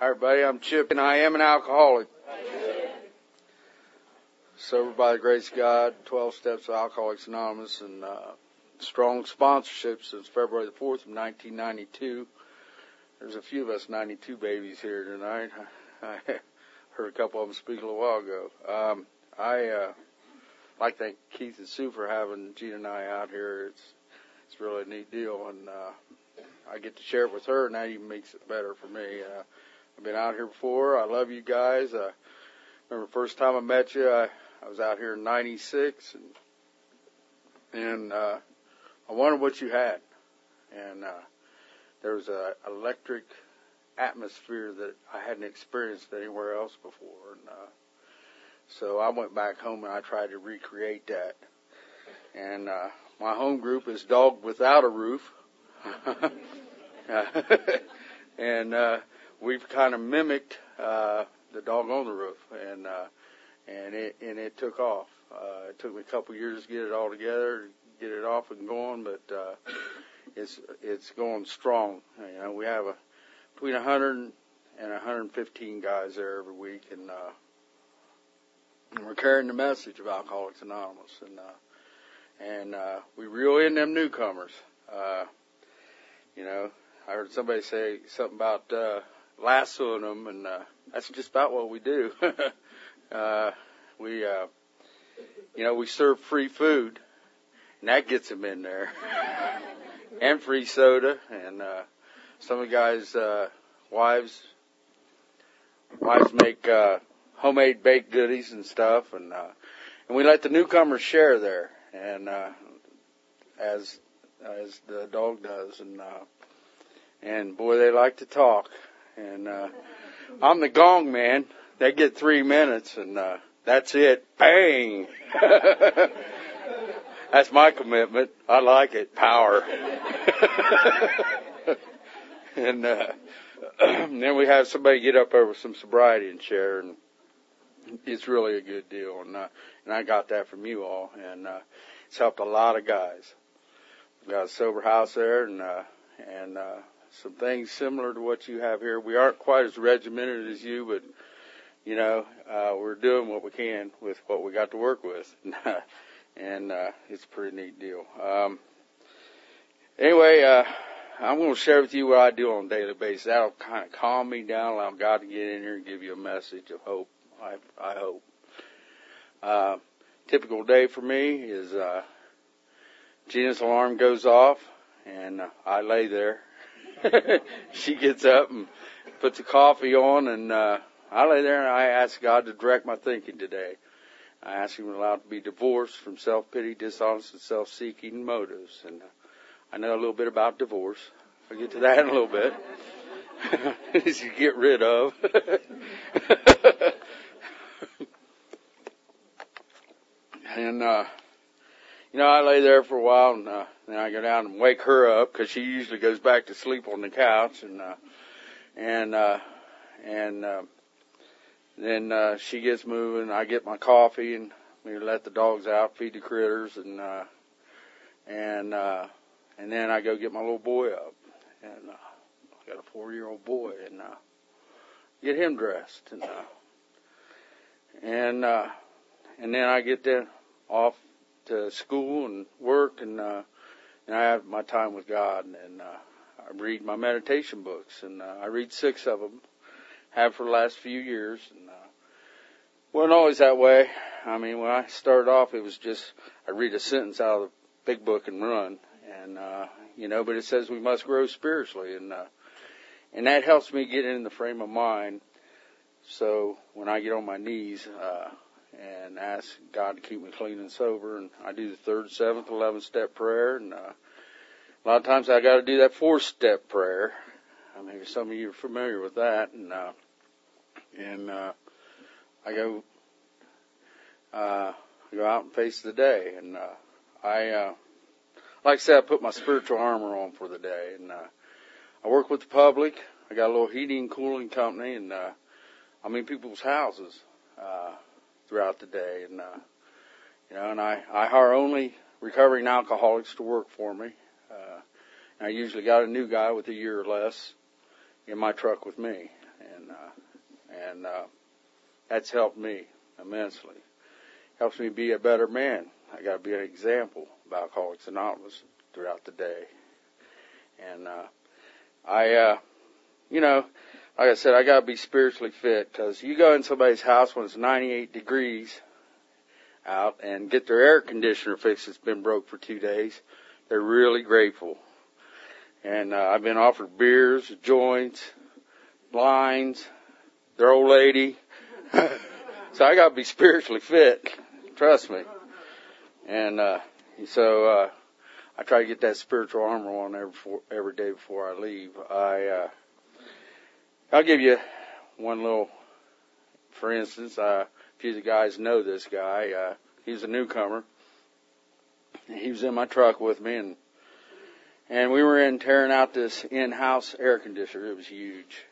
Hi, everybody. I'm Chip, and I am an alcoholic. Sober by the grace of God, 12 Steps of Alcoholics Anonymous, and uh, strong sponsorship since February the 4th of 1992. There's a few of us 92 babies here tonight. I heard a couple of them speak a little while ago. Um, I uh, like to thank Keith and Sue for having Gina and I out here. It's it's really a neat deal, and uh, I get to share it with her, and that even makes it better for me. Uh, I've been out here before. I love you guys. I remember the first time I met you. I, I was out here in '96, and and uh, I wondered what you had, and uh, there was a electric atmosphere that I hadn't experienced anywhere else before, and uh, so I went back home and I tried to recreate that. And uh, my home group is Dog Without a Roof, and uh, we've kind of mimicked uh, the dog on the roof, and uh, and it and it took off. Uh, it took me a couple years to get it all together, get it off and going, but uh, it's it's going strong. You know, we have a between 100 and 115 guys there every week, and, uh, and we're carrying the message of Alcoholics Anonymous, and uh, and uh, we reel in them newcomers. Uh, you know, I heard somebody say something about uh, lassoing them, and uh, that's just about what we do. uh, we, uh, you know, we serve free food, and that gets them in there, and free soda, and uh, some of the guys' uh, wives wives make uh, homemade baked goodies and stuff, and uh, and we let the newcomers share there, and uh, as as the dog does, and uh, and boy, they like to talk. And uh, I'm the gong man. They get three minutes, and uh, that's it. Bang. that's my commitment. I like it. Power. and uh, then we have somebody get up over some sobriety and share, and it's really a good deal. And uh, and I got that from you all, and uh, it's helped a lot of guys. We've got a sober house there, and uh, and uh, some things similar to what you have here. We aren't quite as regimented as you, but you know, uh, we're doing what we can with what we got to work with, and uh, it's a pretty neat deal. Um, anyway, uh, I'm going to share with you what I do on a daily basis. That'll kind of calm me down, allow God to get in here and give you a message of hope. I, I hope. Uh, typical day for me is uh, Gina's alarm goes off, and uh, I lay there she gets up and puts the coffee on, and uh, I lay there and I ask God to direct my thinking today. I ask Him to allow to be divorced from self-pity, dishonest, and self-seeking motives. And uh, I know a little bit about divorce. I'll get to that in a little bit. to get rid of. and uh, you know, I lay there for a while and uh, then I go down and wake her up because she usually goes back to sleep on the couch and, uh, and, uh, and, uh, then, uh, she gets moving. I get my coffee and we let the dogs out, feed the critters and, uh, and, uh, and then I go get my little boy up and, uh, I got a four year old boy and, uh, get him dressed and, uh, and, uh, and then I get there off to school and work, and uh, and I have my time with God, and, uh, I read my meditation books, and uh, I read six of them, have for the last few years, and uh, wasn't always that way. I mean, when I started off, it was just I read a sentence out of the big book and run, and uh, you know, but it says we must grow spiritually, and uh, and that helps me get in the frame of mind. So when I get on my knees, uh, and ask God to keep me clean and sober. And I do the third, seventh, eleventh step prayer. And uh, a lot of times I got to do that fourth step prayer. I mean, some of you are familiar with that. And uh, and uh, I go uh, go out and face the day. And uh, I uh, like I said, I put my spiritual armor on for the day. And uh, I work with the public. I got a little heating and cooling company, and uh, I'm in people's houses. Uh, throughout the day. And, uh, you know, and I, I hire only recovering alcoholics to work for me. Uh, I usually got a new guy with a year or less in my truck with me. and uh, and uh, that's helped me immensely. Helps me be a better man. I got to be an example of Alcoholics Anonymous throughout the day, and uh, I, uh, you know, like I said, I got to be spiritually fit because you go in somebody's house when it's 98 degrees out and get their air conditioner fixed. It's been broke for two days. They're really grateful. And uh, I've been offered beers, joints, lines, their old lady. so I got to be spiritually fit. Trust me. And uh, so uh, I try to get that spiritual armor on every every day before I leave. I uh, I'll give you one little, for instance. Uh, a few of the guys know this guy. Uh, he's a newcomer. He was in my truck with me, and and we were in tearing out this in-house air conditioner. It was huge,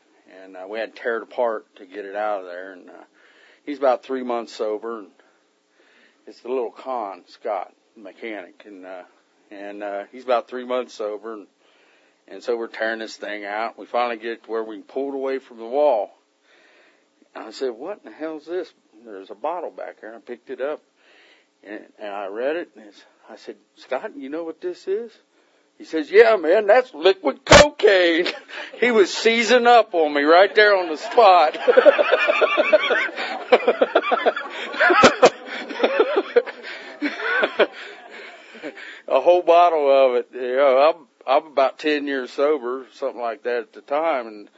and uh, we had to tear it apart to get it out of there. And uh, he's about three months sober, and it's the little con Scott mechanic, and uh, and uh, he's about three months sober, and and so we're tearing this thing out. We finally get to where we pulled away from the wall. I said, "What in the hell is this?" There's a bottle back there. And I picked it up, and, and I read it, and I said, "Scott, you know what this is?" He says, "Yeah, man, that's liquid cocaine." he was seizing up on me right there on the spot. a whole bottle of it. You know, I'm I'm about ten years sober, something like that at the time, and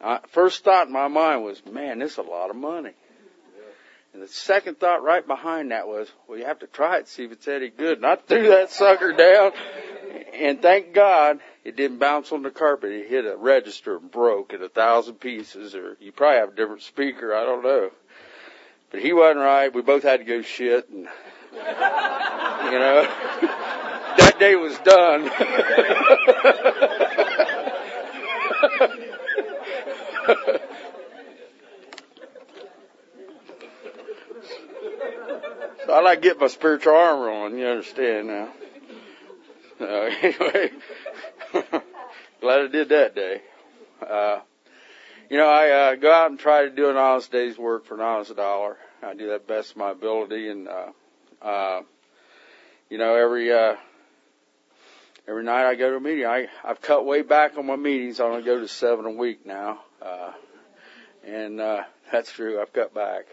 I, first thought in my mind was, "Man, this is a lot of money." And the second thought right behind that was, well, you have to try it, see if it's any good. And I threw that sucker down, and thank God it didn't bounce on the carpet. It hit a register and broke in a thousand pieces, or you probably have a different speaker, I don't know. But he wasn't right. We both had to go shit, and you know, that day was done. so I like to get my spiritual armor on, you understand now. Uh, anyway, glad I did that day. Uh, you know, I uh, go out and try to do an honest day's work for an honest dollar. I do that best of my ability, and uh, uh, you know, every uh, every night I go to a meeting. I I've cut way back on my meetings. I only go to seven a week now, uh, and uh, that's true. I've cut back.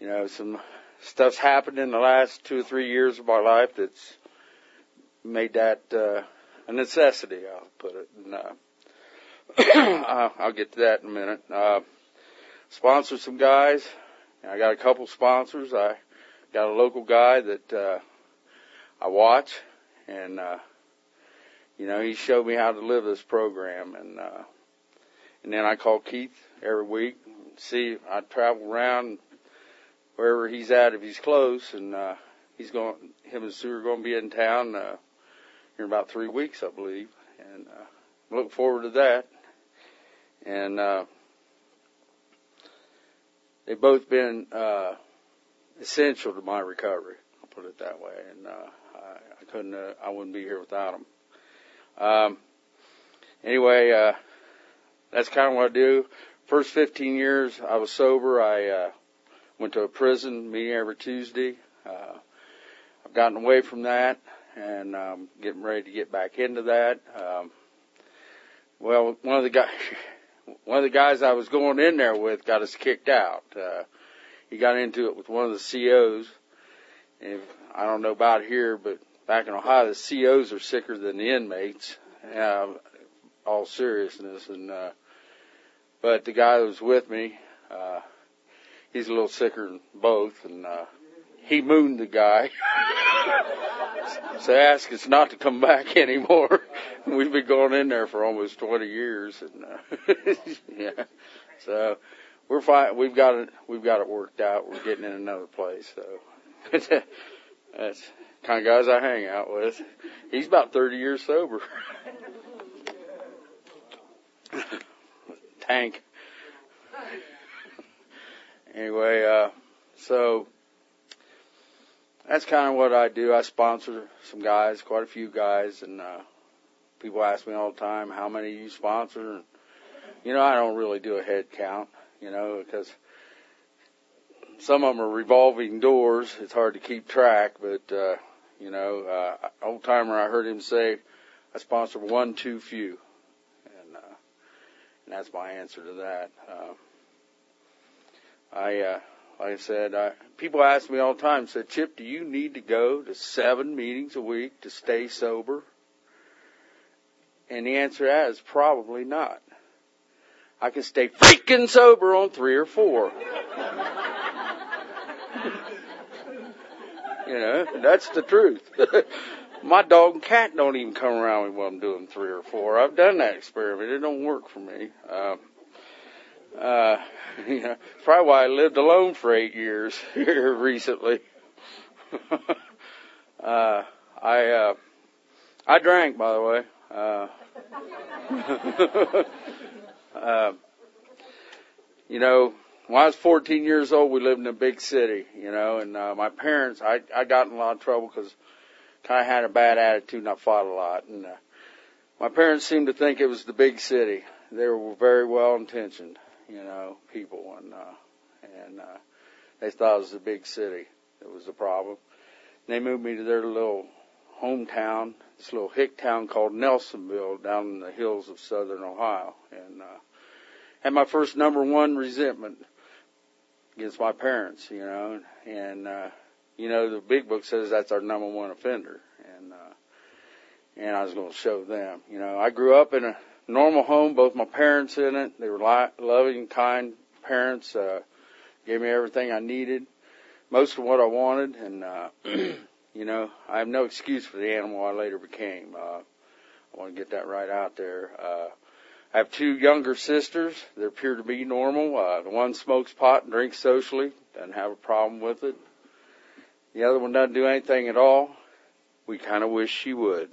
You know, some stuff's happened in the last two or three years of my life that's made that uh, a necessity. I'll put it. And, uh, I'll get to that in a minute. Uh, sponsor some guys. I got a couple sponsors. I got a local guy that uh, I watch, and uh, you know he showed me how to live this program, and uh, and then I call Keith every week. See, I travel around wherever he's at if he's close, and uh, he's going. Him and Sue are going to be in town uh, in about three weeks, I believe, and uh, look forward to that. And uh, they've both been uh, essential to my recovery. I'll put it that way, and uh, I, I couldn't. Uh, I wouldn't be here without them. Um, anyway, uh, that's kind of what I do. First 15 years I was sober. I uh, went to a prison meeting every Tuesday. Uh, I've gotten away from that and um, getting ready to get back into that. Um, well, one of the guys, one of the guys I was going in there with got us kicked out. Uh, he got into it with one of the COs. And I don't know about here, but back in Ohio, the COs are sicker than the inmates. Uh, all seriousness, and uh, but the guy who was with me, uh, he's a little sicker than both, and uh, he mooned the guy. so asked us not to come back anymore. We've been going in there for almost 20 years, and uh, yeah, so we're fine. We've got it. We've got it worked out. We're getting in another place. So that's kind of guys I hang out with. He's about 30 years sober. Tank. Anyway, uh, so that's kind of what I do. I sponsor some guys, quite a few guys, and uh, people ask me all the time, "How many you sponsor?" And you know, I don't really do a head count, you know, because some of them are revolving doors. It's hard to keep track, but, uh, you know, uh, old timer, I heard him say, I sponsor one too few. And, uh, and that's my answer to that. Uh, I, uh, like I said, I, people ask me all the time, said, Chip, do you need to go to seven meetings a week to stay sober? And the answer is probably not. I can stay freaking sober on three or four. You know, that's the truth. My dog and cat don't even come around me when I'm doing three or four. I've done that experiment. It don't work for me. Um, uh, you know, probably why I lived alone for eight years here recently. uh, I, uh, I drank, by the way. Uh, uh, you know, when I was 14 years old, we lived in a big city, you know, and uh, my parents, I, I got in a lot of trouble because kind of had a bad attitude and I fought a lot. And uh, my parents seemed to think it was the big city. They were very well intentioned, you know, people, and uh, and uh, they thought it was the big city that was the problem. And they moved me to their little hometown, this little hick town called Nelsonville, down in the hills of southern Ohio, and uh, had my first number one resentment against my parents, you know, and uh, you know the big book says that's our number one offender, and uh, and I was going to show them, you know, I grew up in a normal home, both my parents in it, they were li- loving, kind parents, uh, gave me everything I needed, most of what I wanted, and uh, you know, I have no excuse for the animal I later became. Uh, I want to get that right out there. Uh, I have two younger sisters They appear to be normal. Uh, the one smokes pot and drinks socially, doesn't have a problem with it. The other one doesn't do anything at all. We kind of wish she would.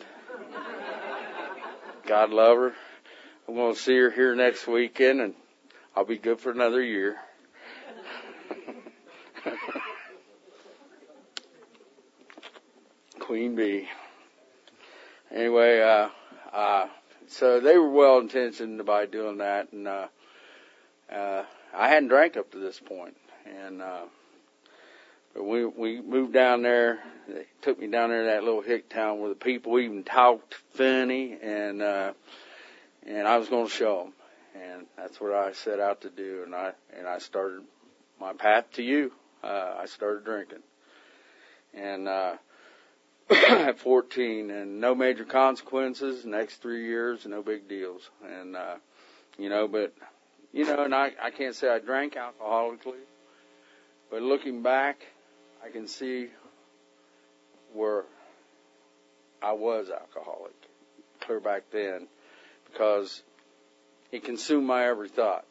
God love her. I'm going to see her here next weekend and I'll be good for another year. Queen Bee. Anyway, uh, uh, so they were well intentioned by doing that, and uh, uh, I hadn't drank up to this point, and uh, but we we moved down there. They took me down there to that little hick town where the people even talked funny, and uh, and I was going to show them, and that's what I set out to do, and I and I started my path to you. Uh, I started drinking, and uh, at 14 and no major consequences. Next three years, no big deals. And, uh, you know, but, you know, and I, I can't say I drank alcoholically, but looking back, I can see where I was alcoholic clear back then because it consumed my every thought.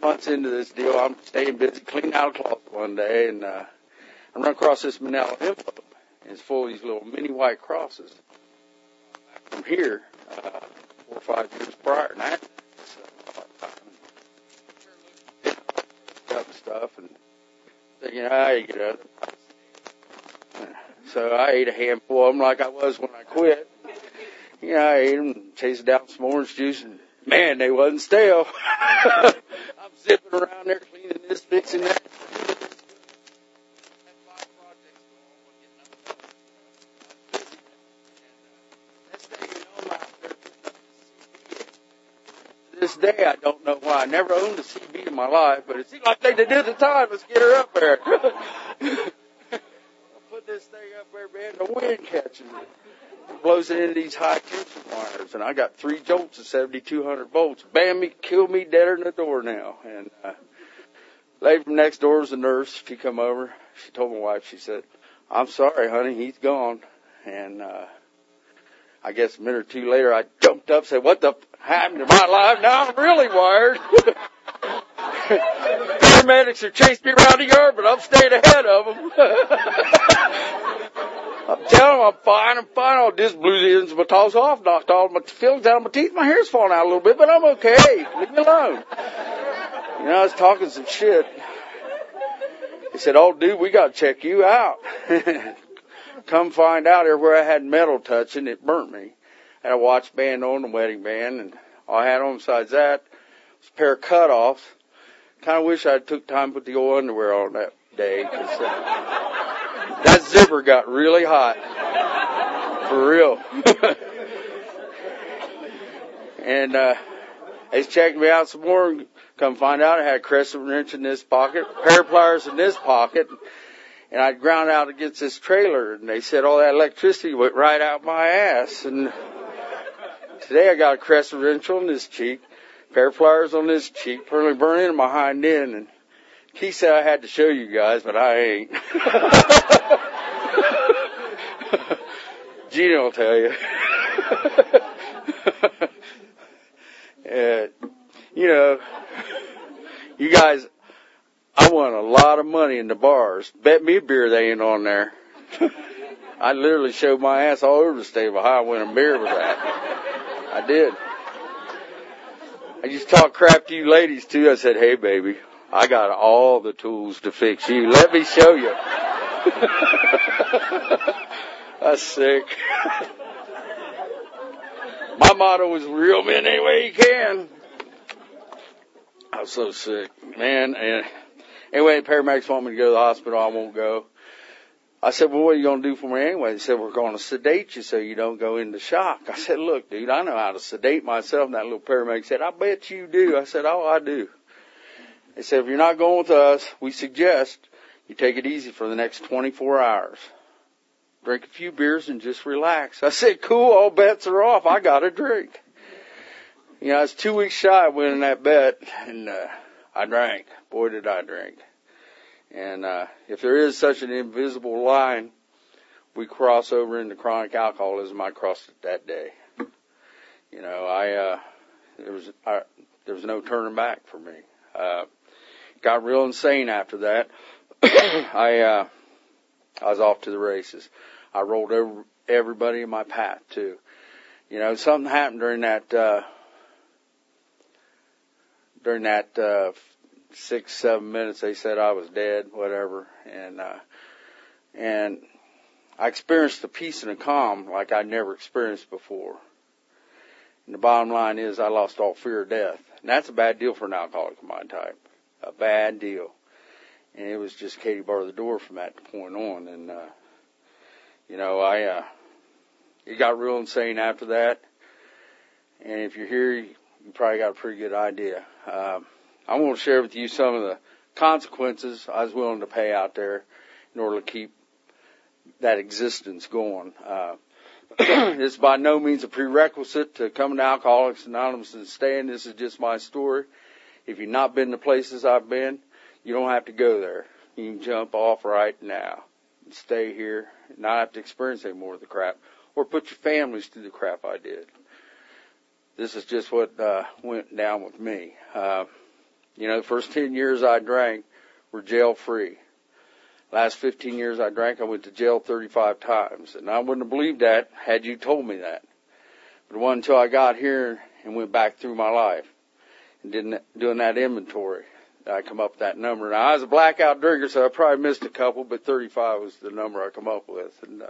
Months into this deal, I'm staying busy cleaning out a closet one day and, uh, I run across this manila envelope it's full of these little mini white crosses. From here, uh, four or five years prior, and I up stuff and thinking, how you get out. So I ate a handful of them like I was when I quit. You know, I ate them, chased down some orange juice, and man, they wasn't stale. I'm zipping around there cleaning this, fixing that. this day, I don't know why. I never owned a CB in my life, but it seemed like they did at the time. Let's get her up there. Put this thing up there, man. The wind catches it. blows it into these high tension wires, and I got three jolts of 7,200 volts. Bam me, kill me deader than the door now. And uh, lady from next door was a nurse. She come over. She told my wife. She said, "I'm sorry, honey. He's gone." And uh, I guess a minute or two later, I jumped up, said, "What the happened to my life? Now I'm really wired." Paramedics are chasing me around the yard, but I'm staying ahead of them. I'm telling them I'm fine, I'm fine. All this blew the ends of my toes off, knocked all my fillings out of my teeth. My hair's falling out a little bit, but I'm okay. Leave me alone. You know, I was talking some shit. He said, "Oh, dude, we got to check you out." Come find out here where I had metal touching, it burnt me. Had a watch band on, a wedding band, and all I had on besides that It's a pair of cutoffs. Kind of wish I took time to put the old underwear on that day. uh, that zipper got really hot. For real. and, uh, they checked me out some more. Come find out I had a crescent wrench in this pocket, pair of pliers in this pocket, and I'd ground out against this trailer. And they said all that electricity went right out my ass. And today I got a crescent wrench on this cheek, pair of pliers on this cheek, permanently burning in my hind end. And he said I had to show you guys, but I ain't. Gina will tell you. and, you know, you guys, I won a lot of money in the bars. Bet me a beer they ain't on there. I literally showed my ass all over the state of Ohio winning beer with that. I did. I used to talk crap to you ladies too. I said, hey baby, I got all the tools to fix you. Let me show you. That's sick. My motto is real men any way you can. I'm so sick, man. And anyway, paramedics want me to go to the hospital. I won't go. I said, well, what are you going to do for me anyway? They said, we're going to sedate you so you don't go into shock. I said, look, dude, I know how to sedate myself. And that little paramedic said, I bet you do. I said, oh, I do. They said, if you're not going with us, we suggest you take it easy for the next 24 hours. Drink a few beers and just relax. I said, cool, all bets are off. I got a drink. You know, I was two weeks shy of winning that bet and, uh, I drank. Boy, did I drink. And, uh, if there is such an invisible line, we cross over into chronic alcoholism. I crossed it that day. You know, I, uh, there was, I, there was no turning back for me. Uh, got real insane after that. I, uh, I was off to the races. I rolled over everybody in my path too. You know, something happened during that, uh, during that, uh, six, seven minutes. They said I was dead, whatever. And, uh, and I experienced a peace and a calm like I'd never experienced before. And the bottom line is I lost all fear of death. And that's a bad deal for an alcoholic of my type. A bad deal. And it was just Katie bar the door from that point on. And, uh, you know, I, uh, it got real insane after that. And if you're here, you probably got a pretty good idea. Um, I want to share with you some of the consequences I was willing to pay out there in order to keep that existence going. Uh, it's by no means a prerequisite to coming to Alcoholics Anonymous and staying. This is just my story. If you've not been to places I've been, you don't have to go there. You can jump off right now and stay here and not have to experience any more of the crap or put your families through the crap I did. This is just what uh, went down with me. Uh, you know, the first 10 years I drank were jail free. Last 15 years I drank, I went to jail 35 times. And I wouldn't have believed that had you told me that. But it wasn't until I got here and went back through my life and didn't, doing that inventory I come up with that number. Now I was a blackout drinker, so I probably missed a couple, but 35 was the number I come up with. And, uh,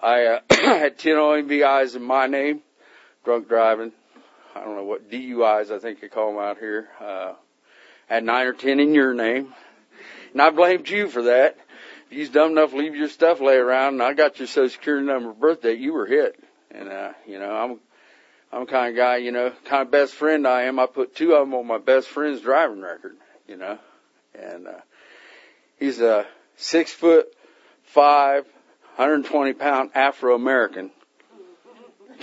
I, uh, had 10 OMVIs in my name, drunk driving, I don't know what DUIs I think they call them out here. Uh, had nine or ten in your name, and I blamed you for that. If you's dumb enough to leave your stuff lay around, and I got your social security number, birthday, you were hit. And uh, you know, I'm I'm kind of guy, you know, kind of best friend I am. I put two of them on my best friend's driving record, you know, and uh, he's a six foot five, 120 pound Afro American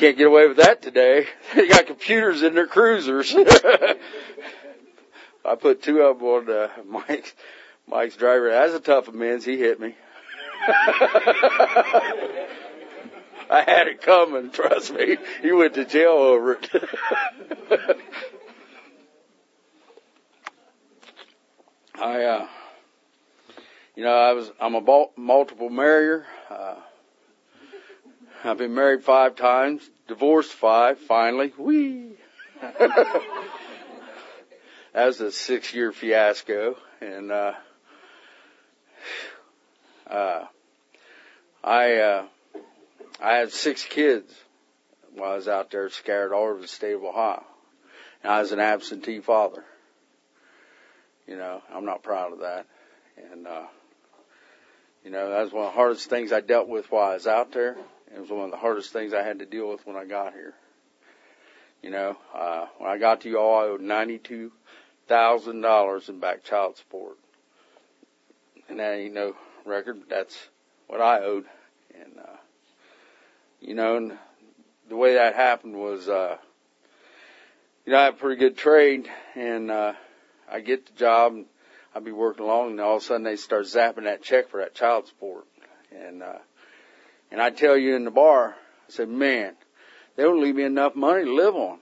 can't get away with that today. They got computers in their cruisers. I put two of them on uh, Mike's, Mike's driver. That's a tough amends. He hit me. I had it coming, trust me. He went to jail over it. I, uh, you know, I was, I'm a multiple marrier. Uh, I've been married five times, divorced five, finally. Whee! that was a six year fiasco and, uh, uh, I, uh, I had six kids while I was out there scattered all over the state of Ohio. And I was an absentee father. You know, I'm not proud of that. And, uh, you know, that was one of the hardest things I dealt with while I was out there. It was one of the hardest things I had to deal with when I got here. You know, uh, when I got to y'all, I owed ninety-two thousand dollars in back child support, and that ain't no record. But that's what I owed, and uh, you know, and the way that happened was, uh, you know, I have a pretty good trade, and uh, I get the job, and I'd be working along, and all of a sudden they start zapping that check for that child support, and uh, and I tell you in the bar, I said, man, they don't leave me enough money to live on,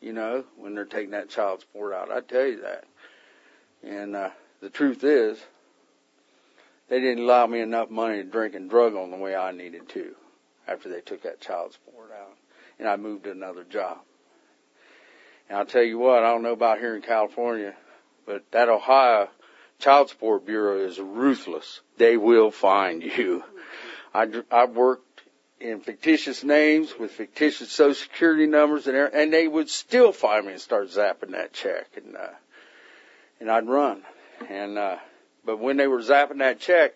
you know, when they're taking that child support out. I tell you that. And uh, the truth is, they didn't allow me enough money to drink and drug on the way I needed to after they took that child support out. And I moved to another job. And I'll tell you what, I don't know about here in California, but that Ohio Child Support Bureau is ruthless. They will find you. I, I worked in fictitious names with fictitious social security numbers and and they would still find me and start zapping that check and uh and I'd run and uh but when they were zapping that check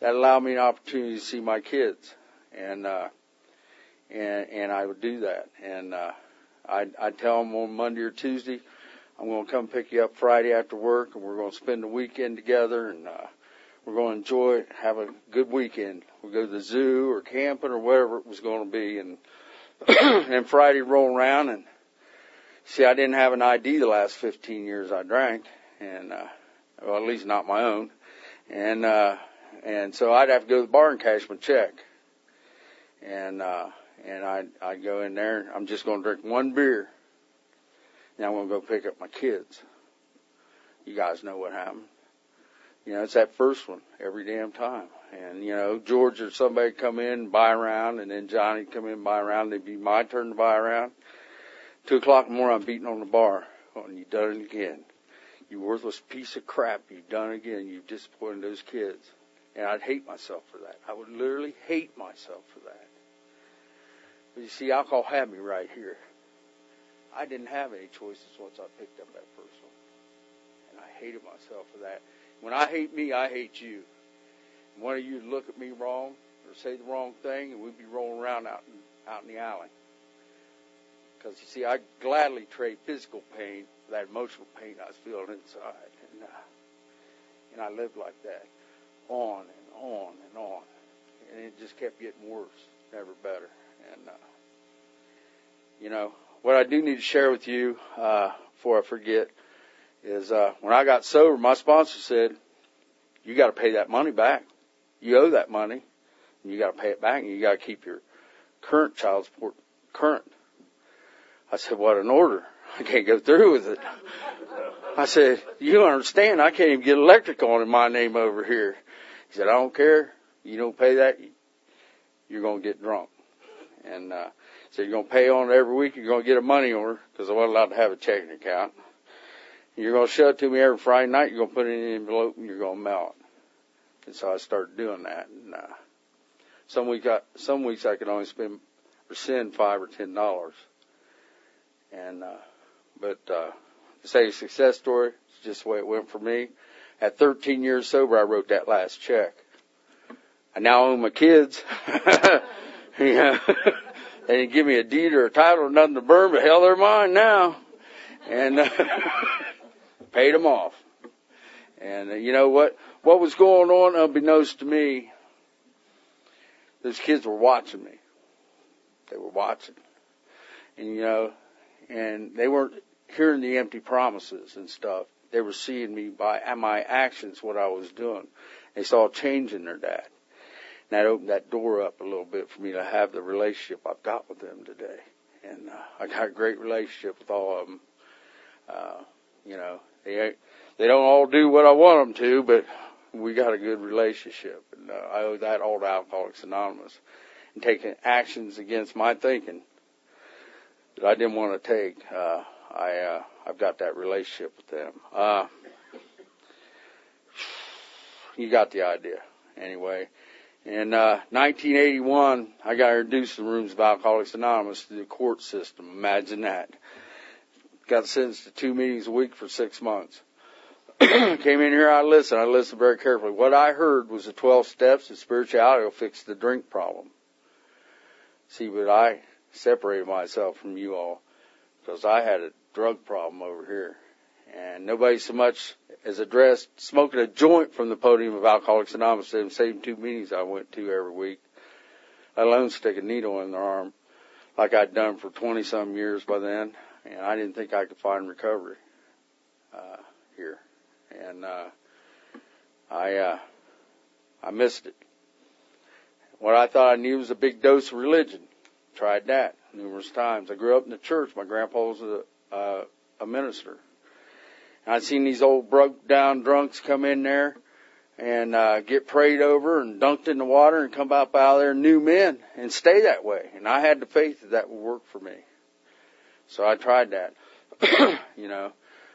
that allowed me an opportunity to see my kids and uh and and I would do that and uh I'd I'd tell them on Monday or Tuesday I'm going to come pick you up Friday after work and we're going to spend the weekend together and uh we're going to enjoy it, have a good weekend. We'll go to the zoo or camping or whatever it was going to be. And, and Friday roll around and see, I didn't have an ID the last 15 years I drank and, uh, well, at least not my own. And, uh, and so I'd have to go to the bar and cash my check. And, uh, and I'd, I'd go in there I'm just going to drink one beer. And I'm going to go pick up my kids. You guys know what happened. You know, it's that first one every damn time. And, you know, George or somebody come in buy around and then Johnny come in buy around. It'd be my turn to buy around. Two o'clock morning, I'm beating on the bar. Oh, and you done it again. You worthless piece of crap. You've done it again. You've disappointed those kids. And I'd hate myself for that. I would literally hate myself for that. But you see, alcohol had me right here. I didn't have any choices once I picked up that first one. And I hated myself for that. When I hate me, I hate you. And one of you look at me wrong or say the wrong thing, and we'd be rolling around out in, out in the alley. Because you see, I gladly trade physical pain for that emotional pain I was feeling inside, and uh, and I lived like that, on and on and on, and it just kept getting worse, never better. And uh, you know what I do need to share with you uh, before I forget is uh, when I got sober, my sponsor said, "You got to pay that money back. You owe that money, and you got to pay it back, and you got to keep your current child support current." I said, "What an order! I can't go through with it." I said, "You don't understand. I can't even get electric on in my name over here." He said, "I don't care. You don't pay that, you're to get drunk." And uh, so you're to pay on it every week. You're to get a money order because I wasn't allowed to have a checking account. You're going to show it to me every Friday night. You're going to put it in an envelope and you're going to mail it. And so I started doing that. And, uh, some week I, some weeks I could only spend or send five or ten dollars. And, uh, but, uh, to say a success story, it's just the way it went for me. At 13 years sober, I wrote that last check. I now own my kids. yeah. they didn't give me a deed or a title or nothing to burn, but hell, they're mine now. And, uh, paid them off. And uh, you know what? What was going on, unbeknownst to me, those kids were watching me. They were watching. And you know, and they weren't hearing the empty promises and stuff. They were seeing me by my actions, what I was doing. They saw a change in their dad. And that opened that door up a little bit for me to have the relationship I've got with them today. And uh, I got a great relationship with all of them. Uh, you know, they don't all do what I want them to, but we got a good relationship, and uh, I owe that all to Alcoholics Anonymous and taking actions against my thinking that I didn't want to take. Uh, I uh, I've got that relationship with them. Uh, you got the idea, anyway. In uh, 1981, I got introduced to the rooms of Alcoholics Anonymous through the court system. Imagine that got sentenced to two meetings a week for six months. Came in here, I listened. I listened very carefully. What I heard was the 12 steps of spirituality will fix the drink problem. See, but I separated myself from you all because I had a drug problem over here. And nobody so much as addressed smoking a joint from the podium of Alcoholics Anonymous the same two meetings I went to every week, let alone stick a needle in their arm like I'd done for 20 some years by then. And I didn't think I could find recovery, uh, here. And, uh, I, uh, I missed it. What I thought I knew was a big dose of religion. Tried that numerous times. I grew up in the church. My grandpa was a, uh, a minister. And I'd seen these old broke down drunks come in there and uh, get prayed over and dunked in the water and come up out of there new men and stay that way. And I had the faith that that would work for me. So I tried that. you know,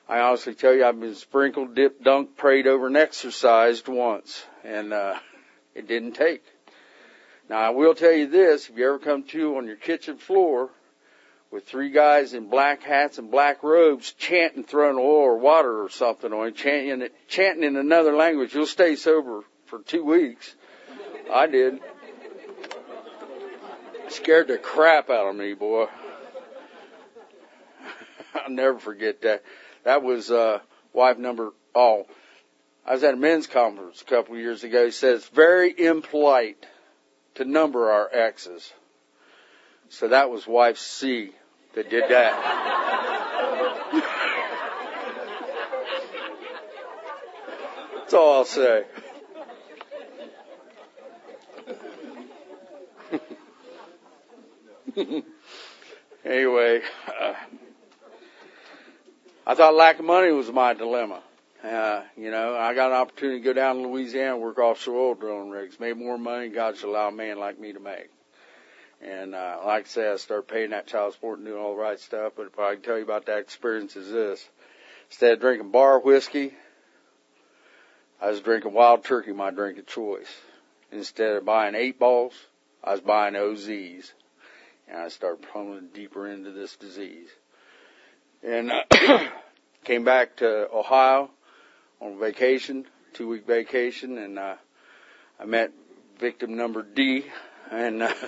I honestly tell you, I've been sprinkled, dipped, dunked, prayed over, and exercised once, and uh, it didn't take. Now I will tell you this: if you ever come to on your kitchen floor with three guys in black hats and black robes chanting, throwing oil or water or something on chanting, chanting in another language, you'll stay sober for two weeks. I did. Scared the crap out of me, boy. I'll never forget that. That was uh wife number oh. I was at a men's conference a couple of years ago. He says very impolite to number our exes. So that was wife C that did that. That's all I'll say. anyway, uh, I thought lack of money was my dilemma. Uh, you know, I got an opportunity to go down to Louisiana and work offshore oil drilling rigs. Made more money God should allow a man like me to make. And uh, like I said, I started paying that child support and doing all the right stuff. But if I can tell you about that experience, is this: instead of drinking bar whiskey, I was drinking wild turkey, my drink of choice. Instead of buying eight balls, I was buying OZs, and I started plummeting deeper into this disease. And uh, came back to Ohio on vacation, two week vacation, and uh, I met victim number D, and. Uh,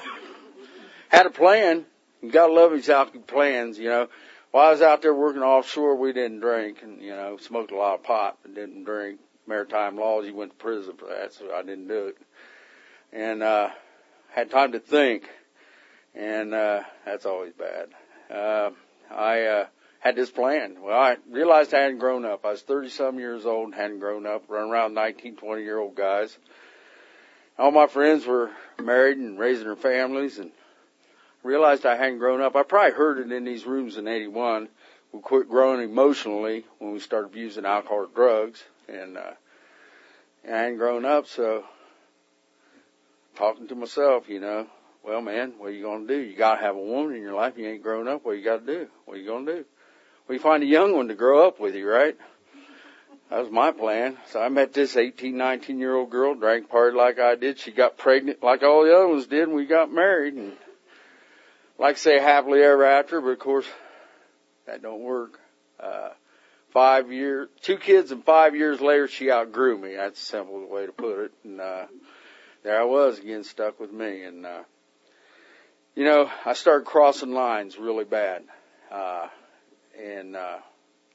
had a plan. You gotta love these plans, you know. While I was out there working offshore, we didn't drink and, you know, smoked a lot of pot, but didn't drink. Maritime laws, you went to prison for that, so I didn't do it. And, uh, had time to think. And, uh, that's always bad. Uh, I, uh, had this plan. Well, I realized I hadn't grown up. I was 30 some years old and hadn't grown up, running around 19, 20 year old guys. All my friends were married and raising their families and realized I hadn't grown up. I probably heard it in these rooms in 81. We quit growing emotionally when we started abusing alcohol or drugs and, uh, I hadn't grown up. So talking to myself, you know, well, man, what are you going to do? You got to have a woman in your life. You ain't grown up. What you got to do? What are you going to do? You find a young one to grow up with you, right? That was my plan. So I met this 18, 19 year old girl, drank party like I did. She got pregnant like all the other ones did and we got married and like say happily ever after, but of course that don't work. Uh, five years, two kids and five years later she outgrew me. That's a simple way to put it. And, uh, there I was again stuck with me. And, uh, you know, I started crossing lines really bad. Uh, and, uh,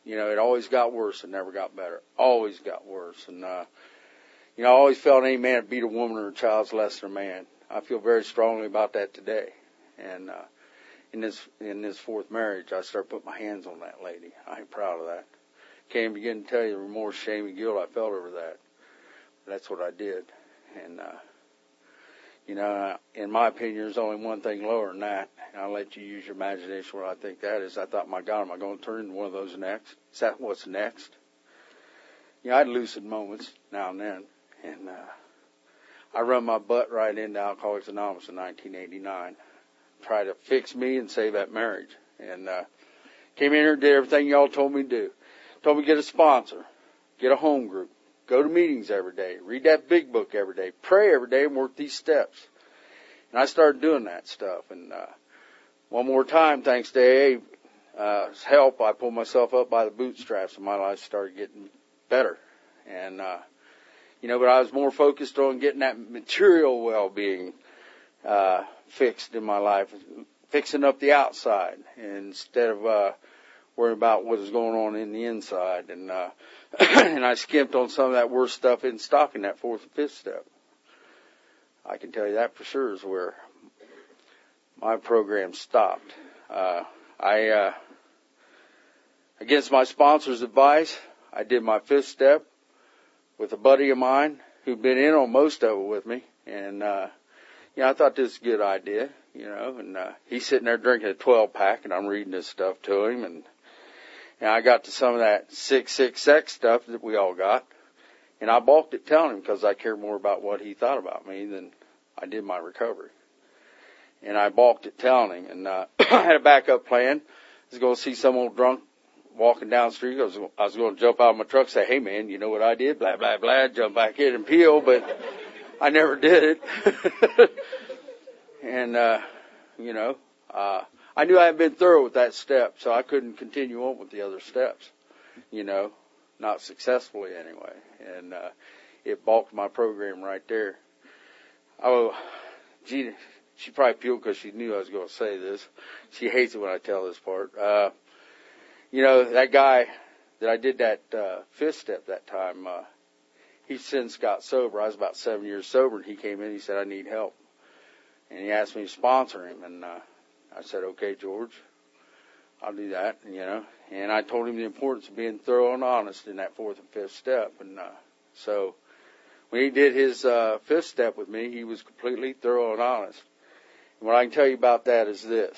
you know, it always got worse and never got better. Always got worse. And, uh, you know, I always felt any man beat a woman or a child's less than a man. I feel very strongly about that today. And, uh, in this in this fourth marriage, I started putting my hands on that lady. I ain't proud of that. Can't begin to tell you the remorse, shame, and guilt I felt over that. But that's what I did, and uh, you know, in my opinion, there's only one thing lower than that. And I'll let you use your imagination what I think that is. I thought, my God, am I going to turn into one of those next? Is that what's next? You know, I had lucid moments now and then, and uh, I run my butt right into Alcoholics Anonymous in 1989 try to fix me and save that marriage. And uh, came in here, did everything y'all told me to do. Told me to get a sponsor, get a home group, go to meetings every day, read that big book every day, pray every day, and work these steps. And I started doing that stuff. And uh, one more time, thanks to AA, uh, help, I pulled myself up by the bootstraps and my life started getting better. And, uh, you know, but I was more focused on getting that material well-being, uh, fixed in my life, fixing up the outside instead of, uh, worrying about what was going on in the inside. And, uh, and I skimped on some of that worst stuff in stock in that fourth and fifth step. I can tell you that for sure is where my program stopped. Uh, I, uh, against my sponsor's advice, I did my fifth step with a buddy of mine who'd been in on most of it with me. And, uh, you know, I thought this was a good idea, you know, and, uh, he's sitting there drinking a 12 pack and I'm reading this stuff to him and, and I got to some of that 666 stuff that we all got. And I balked at telling him because I cared more about what he thought about me than I did my recovery. And I balked at telling him and, uh, I had a backup plan. I was going to see some old drunk walking down the street. I was, I was going to jump out of my truck say, hey man, you know what I did? Blah, blah, blah, jump back in and peel, but I never did it. and, uh, you know, uh, I knew I had been thorough with that step, so I couldn't continue on with the other steps, you know, not successfully anyway. And, uh, it balked my program right there. Oh, gee, she probably peeled because she knew I was going to say this. She hates it when I tell this part. Uh, you know, that guy that I did that, uh, fifth step that time, uh, he since got sober. I was about seven years sober and he came in, he said, I need help. And he asked me to sponsor him and, uh, I said, okay, George, I'll do that, you know. And I told him the importance of being thorough and honest in that fourth and fifth step. And, uh, so when he did his, uh, fifth step with me, he was completely thorough and honest. And what I can tell you about that is this.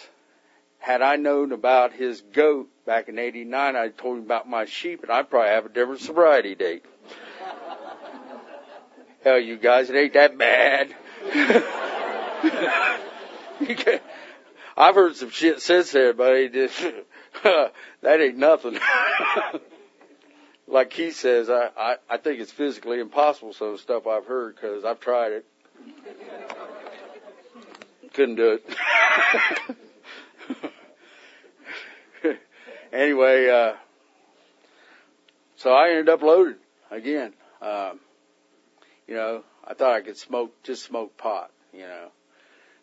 Had I known about his goat back in 89, I'd told him about my sheep and I'd probably have a different sobriety date. Hell, you guys, it ain't that bad. I've heard some shit since then, buddy. Just, that ain't nothing. like he says, I, I, I think it's physically impossible, some stuff I've heard, because I've tried it. Couldn't do it. anyway, uh, so I ended up loaded again. Um, you know, I thought I could smoke, just smoke pot, you know.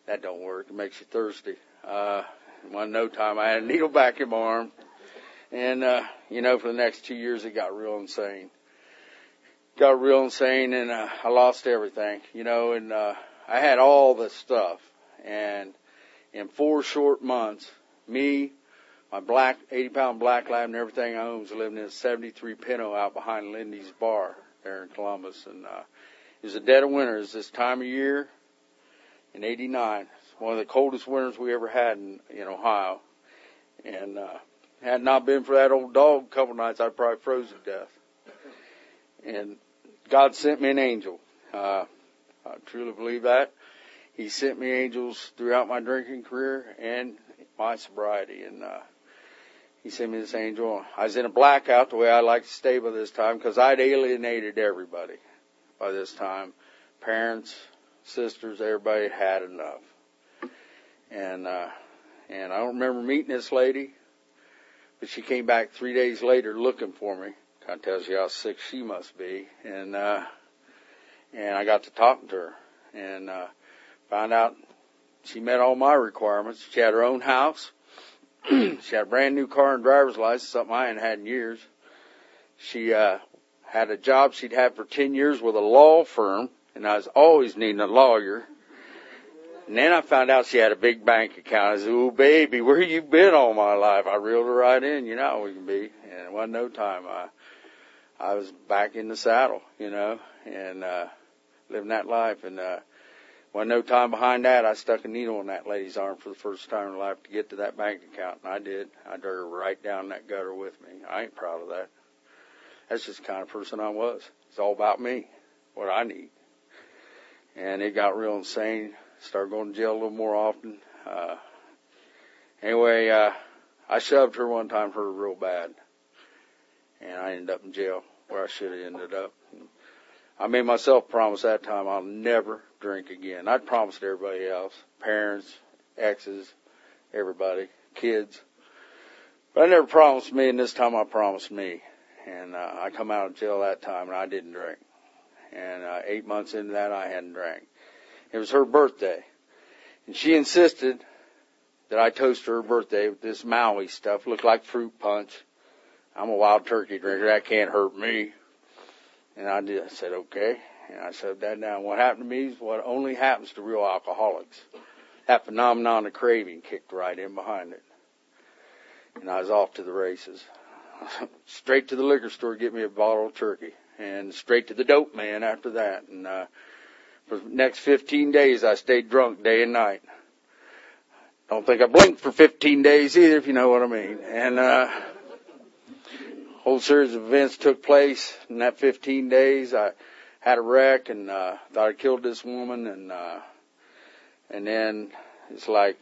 That don't work. It makes you thirsty. Uh, one no time I had a needle back in my arm. And, uh, you know, for the next two years it got real insane. Got real insane and, uh, I lost everything, you know, and, uh, I had all the stuff. And in four short months, me, my black, 80 pound black lab and everything I own was living in a 73 Pinto out behind Lindy's bar there in Columbus. And, uh, it was a dead of winter. It was this time of year in 89 one of the coldest winters we ever had in, in Ohio. And, uh, had not been for that old dog a couple nights, I'd probably froze to death. And God sent me an angel. Uh, I truly believe that. He sent me angels throughout my drinking career and my sobriety. And, uh, he sent me this angel. I was in a blackout the way I like to stay by this time because I'd alienated everybody by this time. Parents, sisters, everybody had enough. And, uh, and I don't remember meeting this lady, but she came back three days later looking for me. Kind of tells you how sick she must be. And, uh, and I got to talking to her and, uh, found out she met all my requirements. She had her own house. she had a brand new car and driver's license, something I hadn't had in years. She, uh, had a job she'd had for 10 years with a law firm, and I was always needing a lawyer. And then I found out she had a big bank account. I said, "Oh, baby, where you been all my life?" I reeled her right in. You know how we can be. And it wasn't no time. I, I was back in the saddle, you know, and uh, living that life. And uh, wasn't no time behind that. I stuck a needle in that lady's arm for the first time in life to get to that bank account, and I did. I drug her right down that gutter with me. I ain't proud of that. That's just the kind of person I was. It's all about me, what I need. And it got real insane started going to jail a little more often. Uh, anyway, uh, I shoved her one time, hurt her real bad, and I ended up in jail where I should have ended up. I made myself promise that time I'll never drink again. I'd promised everybody else, parents, exes, everybody, kids. But I never promised me, and this time I promised me. And uh, I come out of jail that time, and I didn't drink. And uh, eight months into that, I hadn't drank. It was her birthday, and she insisted that I toast her birthday with this Maui stuff. Looked like fruit punch. I'm a wild turkey drinker. That can't hurt me. And I did. I said, okay. And I said that down. What happened to me is what only happens to real alcoholics. That phenomenon of craving kicked right in behind it. And I was off to the races. straight to the liquor store, get me a bottle of turkey. And straight to the dope man after that. And, uh, for the next 15 days I stayed drunk day and night. Don't think I blinked for 15 days either, if you know what I mean. And, uh, whole series of events took place in that 15 days. I had a wreck and, uh, thought I killed this woman and, uh, and then it's like,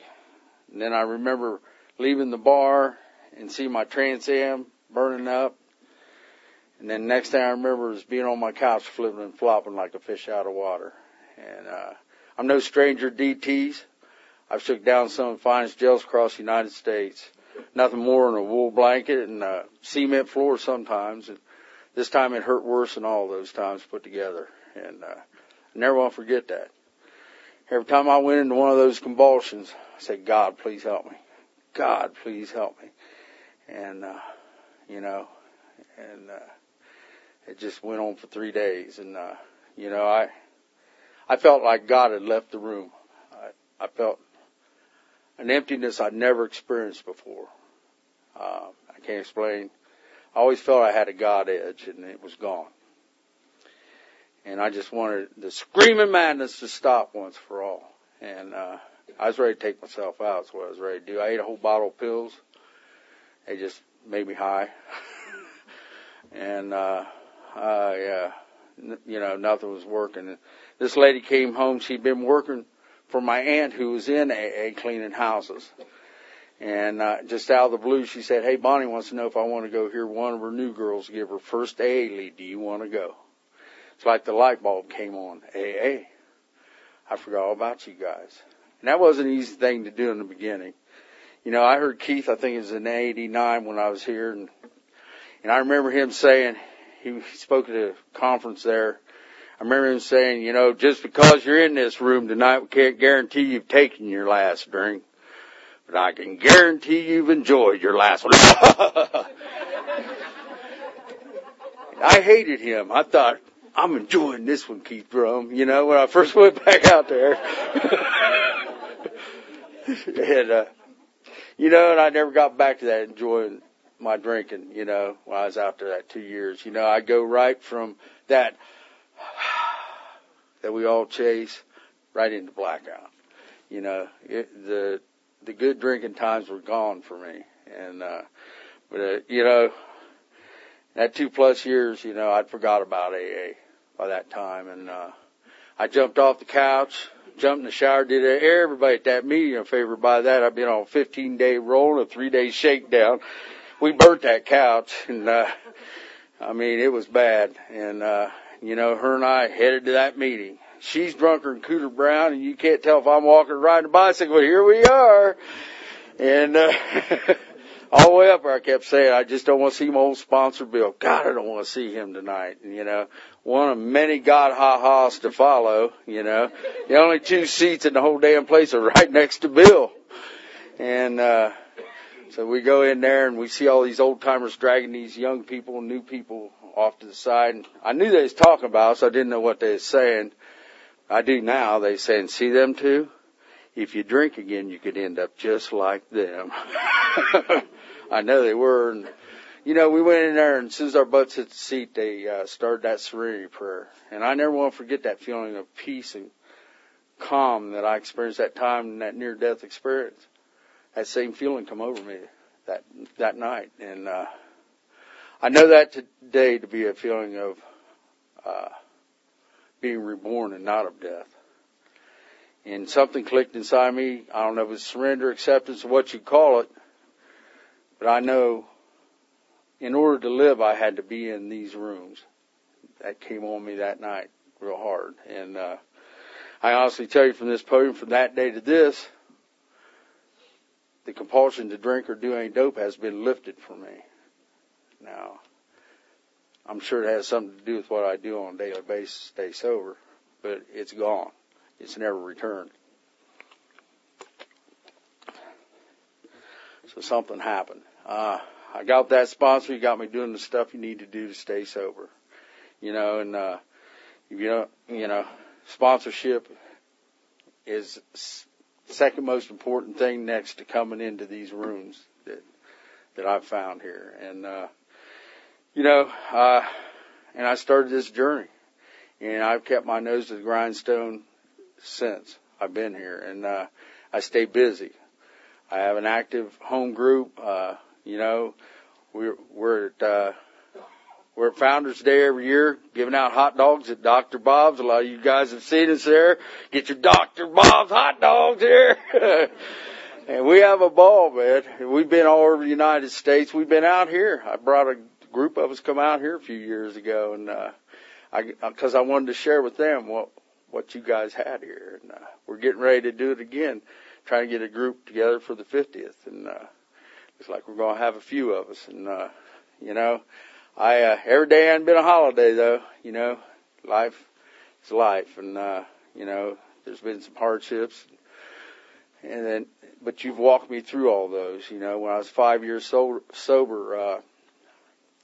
and then I remember leaving the bar and see my Trans Am burning up. And then next thing I remember is being on my couch flipping and flopping like a fish out of water. And, uh, I'm no stranger to DTs. I've shook down some of the finest jails across the United States. Nothing more than a wool blanket and a cement floor sometimes. And this time it hurt worse than all those times put together. And, uh, I never want to forget that. Every time I went into one of those convulsions, I said, God, please help me. God, please help me. And, uh, you know, and, uh, it just went on for three days. And, uh, you know, I, I felt like God had left the room. I, I felt an emptiness I'd never experienced before. Uh, I can't explain. I always felt I had a God edge and it was gone. And I just wanted the screaming madness to stop once for all. And, uh, I was ready to take myself out. That's what I was ready to do. I ate a whole bottle of pills. They just made me high. and, uh, uh, yeah, you know, nothing was working. This lady came home. She'd been working for my aunt who was in AA cleaning houses. And uh, just out of the blue, she said, "Hey, Bonnie wants to know if I want to go hear one of her new girls give her first AA lead. Do you want to go?" It's like the light bulb came on. AA. I forgot all about you guys. And that wasn't an easy thing to do in the beginning. You know, I heard Keith, I think it was in 89 when I was here, and, and I remember him saying, he spoke at a conference there, I remember him saying, you know, just because you're in this room tonight, we can't guarantee you've taken your last drink, but I can guarantee you've enjoyed your last one. I hated him. I thought, I'm enjoying this one, Keith Drum, you know, when I first went back out there. and, uh, you know, and I never got back to that enjoying my drinking, you know, when I was out there that two years. You know, I go right from that that we all chase right into blackout. You know, it, the the good drinking times were gone for me, and uh, but uh, you know, that two plus years, you know, I'd forgot about AA by that time, and uh, I jumped off the couch, jumped in the shower, did everybody at that meeting a favor by that. I've been on a 15 day roll a three day shakedown. We burnt that couch, and uh, I mean, it was bad, and uh, you know, her and I headed to that meeting. She's drunker than Cooter Brown, and you can't tell if I'm walking or riding a bicycle. But here we are, and uh, all the way up there, I kept saying, I just don't want to see my old sponsor Bill. God, I don't want to see him tonight. And, you know, one of many God ha-has to follow. You know, the only two seats in the whole damn place are right next to Bill, and. uh so we go in there and we see all these old timers dragging these young people, new people off to the side. And I knew they was talking about, so I didn't know what they was saying. I do now. They saying, see them two? If you drink again, you could end up just like them. I know they were. And, you know, we went in there and as soon as our butts hit the seat, they uh, started that serenity prayer. And I never to forget that feeling of peace and calm that I experienced that time in that near death experience. That same feeling come over me that, that night. And, uh, I know that today to be a feeling of uh, being reborn and not of death. And something clicked inside me. I don't know if it's surrender, acceptance, what you call it, but I know in order to live, I had to be in these rooms. That came on me that night real hard. And uh, I honestly tell you from this podium, from that day to this, the compulsion to drink or do any dope has been lifted from me. Now, I'm sure it has something to do with what I do on a daily basis, stay sober, but it's gone. It's never returned. So something happened. Uh, I got that sponsor. He got me doing the stuff you need to do to stay sober. You know, and, uh, you know, you know, sponsorship is second most important thing next to coming into these rooms that, that I've found here. And, uh, you know, uh, and I started this journey and I've kept my nose to the grindstone since I've been here and, uh, I stay busy. I have an active home group, uh, you know, we're, we're at, uh, we're at Founders Day every year, giving out hot dogs at Dr. Bob's. A lot of you guys have seen us there. Get your Dr. Bob's hot dogs here. and we have a ball, man. We've been all over the United States. We've been out here. I brought a group of us come out here a few years ago and, uh, I, cause I wanted to share with them what, what you guys had here. And, uh, we're getting ready to do it again, trying to get a group together for the 50th. And, uh, looks like we're going to have a few of us. And, uh, you know, I, uh, every day hasn't been a holiday though, you know, life is life. And, uh, you know, there's been some hardships and then, but you've walked me through all those, you know, when I was five years sober, sober, uh,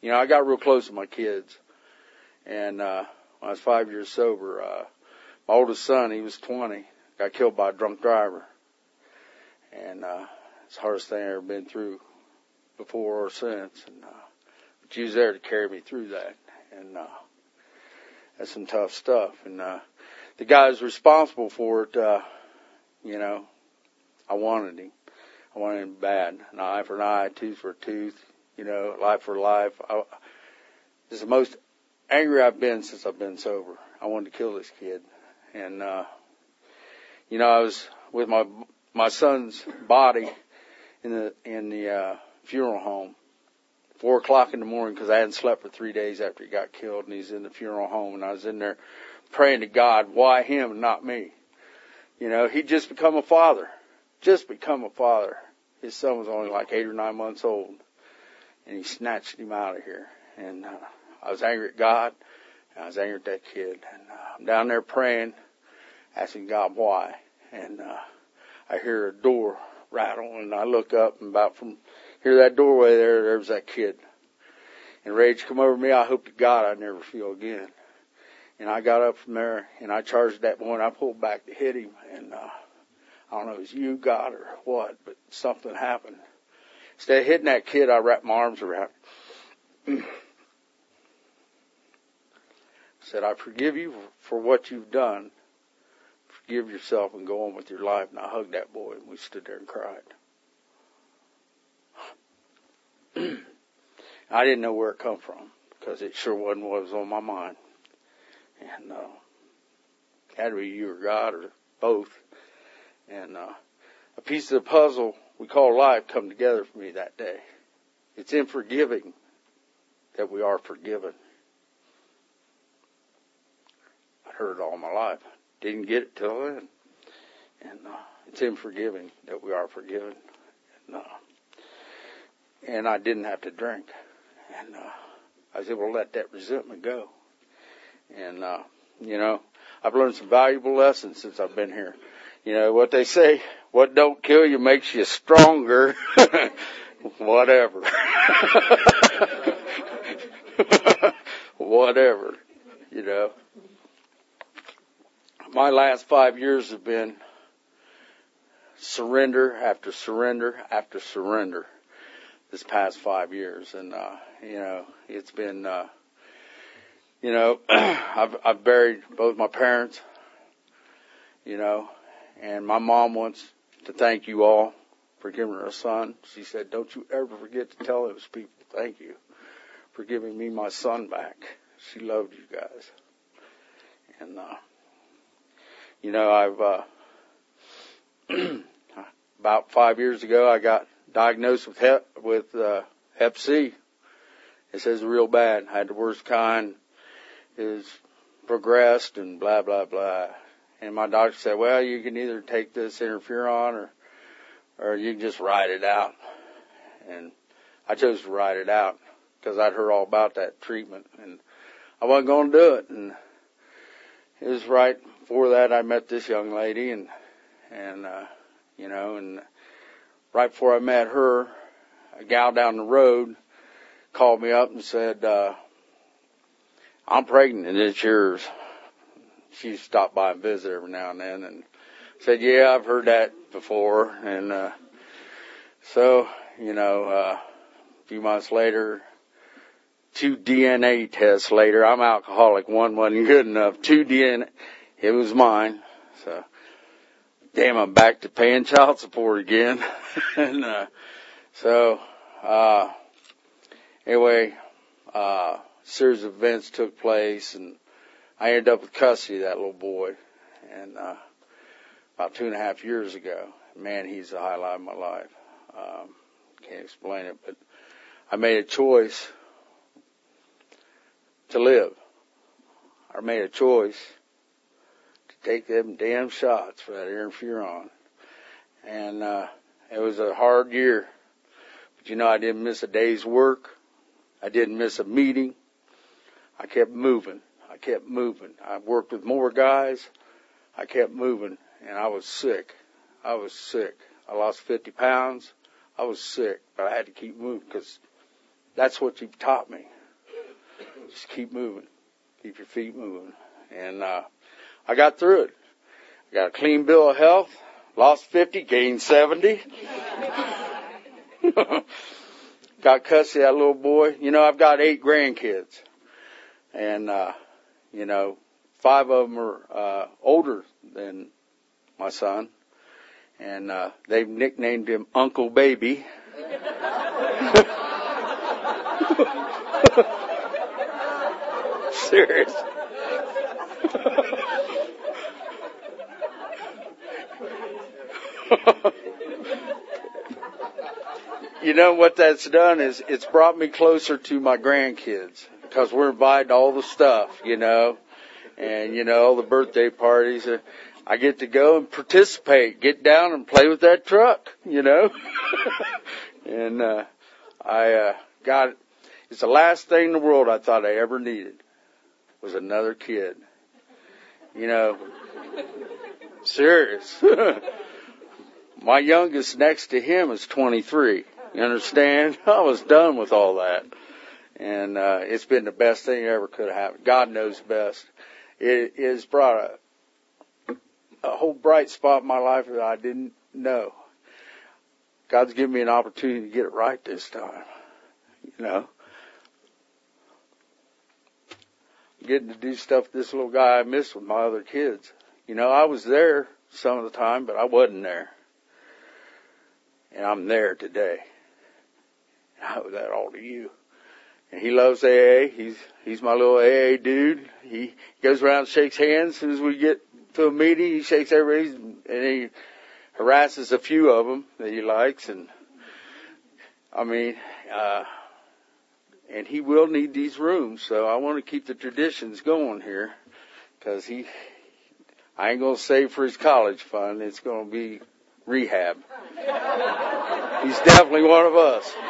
you know, I got real close to my kids. And, uh, when I was five years sober, uh, my oldest son, he was 20, got killed by a drunk driver. And, uh, it's the hardest thing I've ever been through before or since. And, uh, but you was there to carry me through that. And, uh, that's some tough stuff. And, uh, the guy who's responsible for it, uh, you know, I wanted him. I wanted him bad. An eye for an eye, tooth for a tooth you know, life for life. I, this is the most angry I've been since I've been sober. I wanted to kill this kid. And, uh, you know, I was with my, my son's body in the, in the, uh, funeral home. Four o'clock in the morning because I hadn't slept for three days after he got killed and he's in the funeral home and I was in there praying to God, why him and not me? You know, he'd just become a father. Just become a father. His son was only like eight or nine months old and he snatched him out of here. And uh, I was angry at God. I was angry at that kid. And uh, I'm down there praying, asking God why. And uh, I hear a door rattle, and I look up, and about from here that doorway there, there was that kid. And rage come over me. I hope to God I never feel again. And I got up from there, and I charged that boy, and I pulled back to hit him. And uh, I don't know it was you, God, or what, but something happened. Instead of hitting that kid, I wrapped my arms around him. said, I forgive you for what you've done. Forgive yourself and go on with your life. And I hugged that boy and we stood there and cried. I didn't know where it come from because it sure wasn't what was on my mind. And, uh, had to be you or God or both. And, uh, a piece of the puzzle we call life come together for me that day. It's in forgiving that we are forgiven. I heard it all my life. Didn't get it till then. And uh, it's in forgiving that we are forgiven. And, uh, and I didn't have to drink. And uh, I was able to let that resentment go. And, uh, you know, I've learned some valuable lessons since I've been here. You know, what they say, what don't kill you makes you stronger. Whatever. Whatever. You know. My last five years have been surrender after surrender after surrender this past five years. And, uh, you know, it's been, uh, you know, I've, I've buried both my parents, you know, and my mom wants to thank you all for giving her a son. She said, don't you ever forget to tell those people thank you for giving me my son back. She loved you guys. And, uh, you know, I've, uh, about five years ago, I got diagnosed with hep, with, uh, hep C. It says real bad. I had the worst kind. Is progressed and blah, blah, blah. And my doctor said, well, you can either take this interferon or, or you can just ride it out. And I chose to ride it out because I'd heard all about that treatment and I wasn't going to do it. And it was right before that I met this young lady and, and, uh, you know, and right before I met her, a gal down the road called me up and said, uh, I'm pregnant and it's yours. She stopped by and visit every now and then and said, yeah, I've heard that before. And, uh, so, you know, uh, a few months later, two DNA tests later, I'm alcoholic. One wasn't good enough. Two DNA, it was mine. So, damn, I'm back to paying child support again. and, uh, so, uh, anyway, uh, series of events took place and I ended up with custody of that little boy. And, uh, about two and a half years ago. Man, he's the highlight of my life. Um, can't explain it, but I made a choice to live. I made a choice take them damn shots for that interferon. And, uh, it was a hard year. But you know, I didn't miss a day's work. I didn't miss a meeting. I kept moving. I kept moving. I worked with more guys. I kept moving and I was sick. I was sick. I lost 50 pounds. I was sick, but I had to keep moving because that's what you taught me. Just keep moving. Keep your feet moving. And, uh, I got through it. I got a clean bill of health, lost 50, gained 70. got custody of that little boy. You know, I've got eight grandkids. And, uh, you know, five of them are, uh, older than my son, and uh, they've nicknamed him Uncle Baby. Serious. you know what that's done is it's brought me closer to my grandkids because we're invited to all the stuff, you know, and you know all the birthday parties. I get to go and participate, get down and play with that truck, you know. and uh I uh got it's the last thing in the world I thought I ever needed was another kid. You know, serious. My youngest next to him is 23. You understand? I was done with all that. And, uh, it's been the best thing that ever could have happened. God knows best. It has brought a, a whole bright spot in my life that I didn't know. God's given me an opportunity to get it right this time. You know. Getting to do stuff this little guy I missed with my other kids. You know, I was there some of the time, but I wasn't there. And I'm there today. I owe that all to you. And he loves AA. He's, he's my little AA dude. He goes around and shakes hands as soon as we get to a meeting. He shakes everybody and he harasses a few of them that he likes. And I mean, uh, and he will need these rooms. So I want to keep the traditions going here because he, I ain't going to save for his college fund. It's going to be rehab. He's definitely one of us.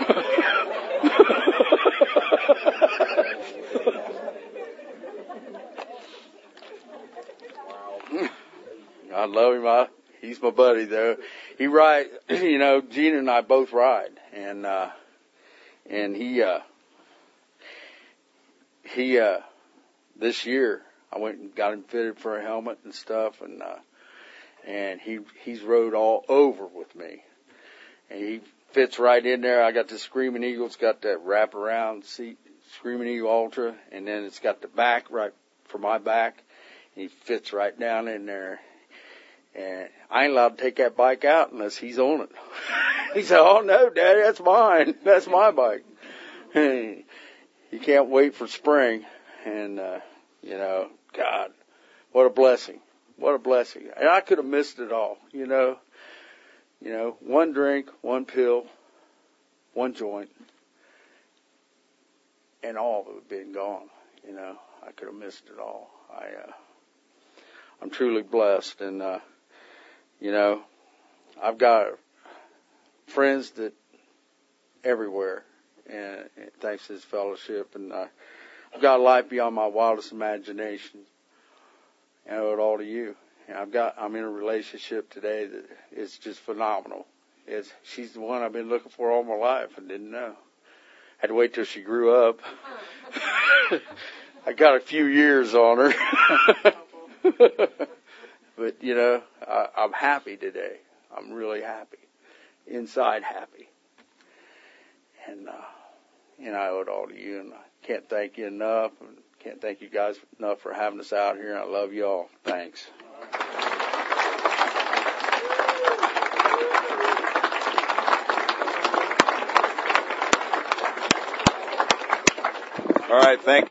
I love him. I, he's my buddy though. He rides, you know, Gina and I both ride and, uh, and he, uh, he, uh, this year I went and got him fitted for a helmet and stuff and, uh, and he, he's rode all over with me and he fits right in there. I got the Screaming Eagle. It's got that wraparound seat, Screaming Eagle Ultra, and then it's got the back right for my back. He fits right down in there. And I ain't allowed to take that bike out unless he's on it. he said, "Oh no, Daddy, that's mine. That's my bike." he can't wait for spring, and uh, you know, God, what a blessing! What a blessing! And I could have missed it all, you know. You know, one drink, one pill, one joint, and all would have been gone. You know, I could have missed it all. I, uh, I'm truly blessed, and uh, you know, I've got friends that everywhere, and, and thanks to this fellowship, and uh, I've got a life beyond my wildest imagination. And I owe it all to you. And I've got, I'm in a relationship today that is just phenomenal. It's, she's the one I've been looking for all my life and didn't know. Had to wait till she grew up. I got a few years on her. but you know, I, I'm happy today. I'm really happy. Inside happy. And, uh, and I owe it all to you and I can't thank you enough and can't thank you guys enough for having us out here. I love you all. Thanks. All right, thank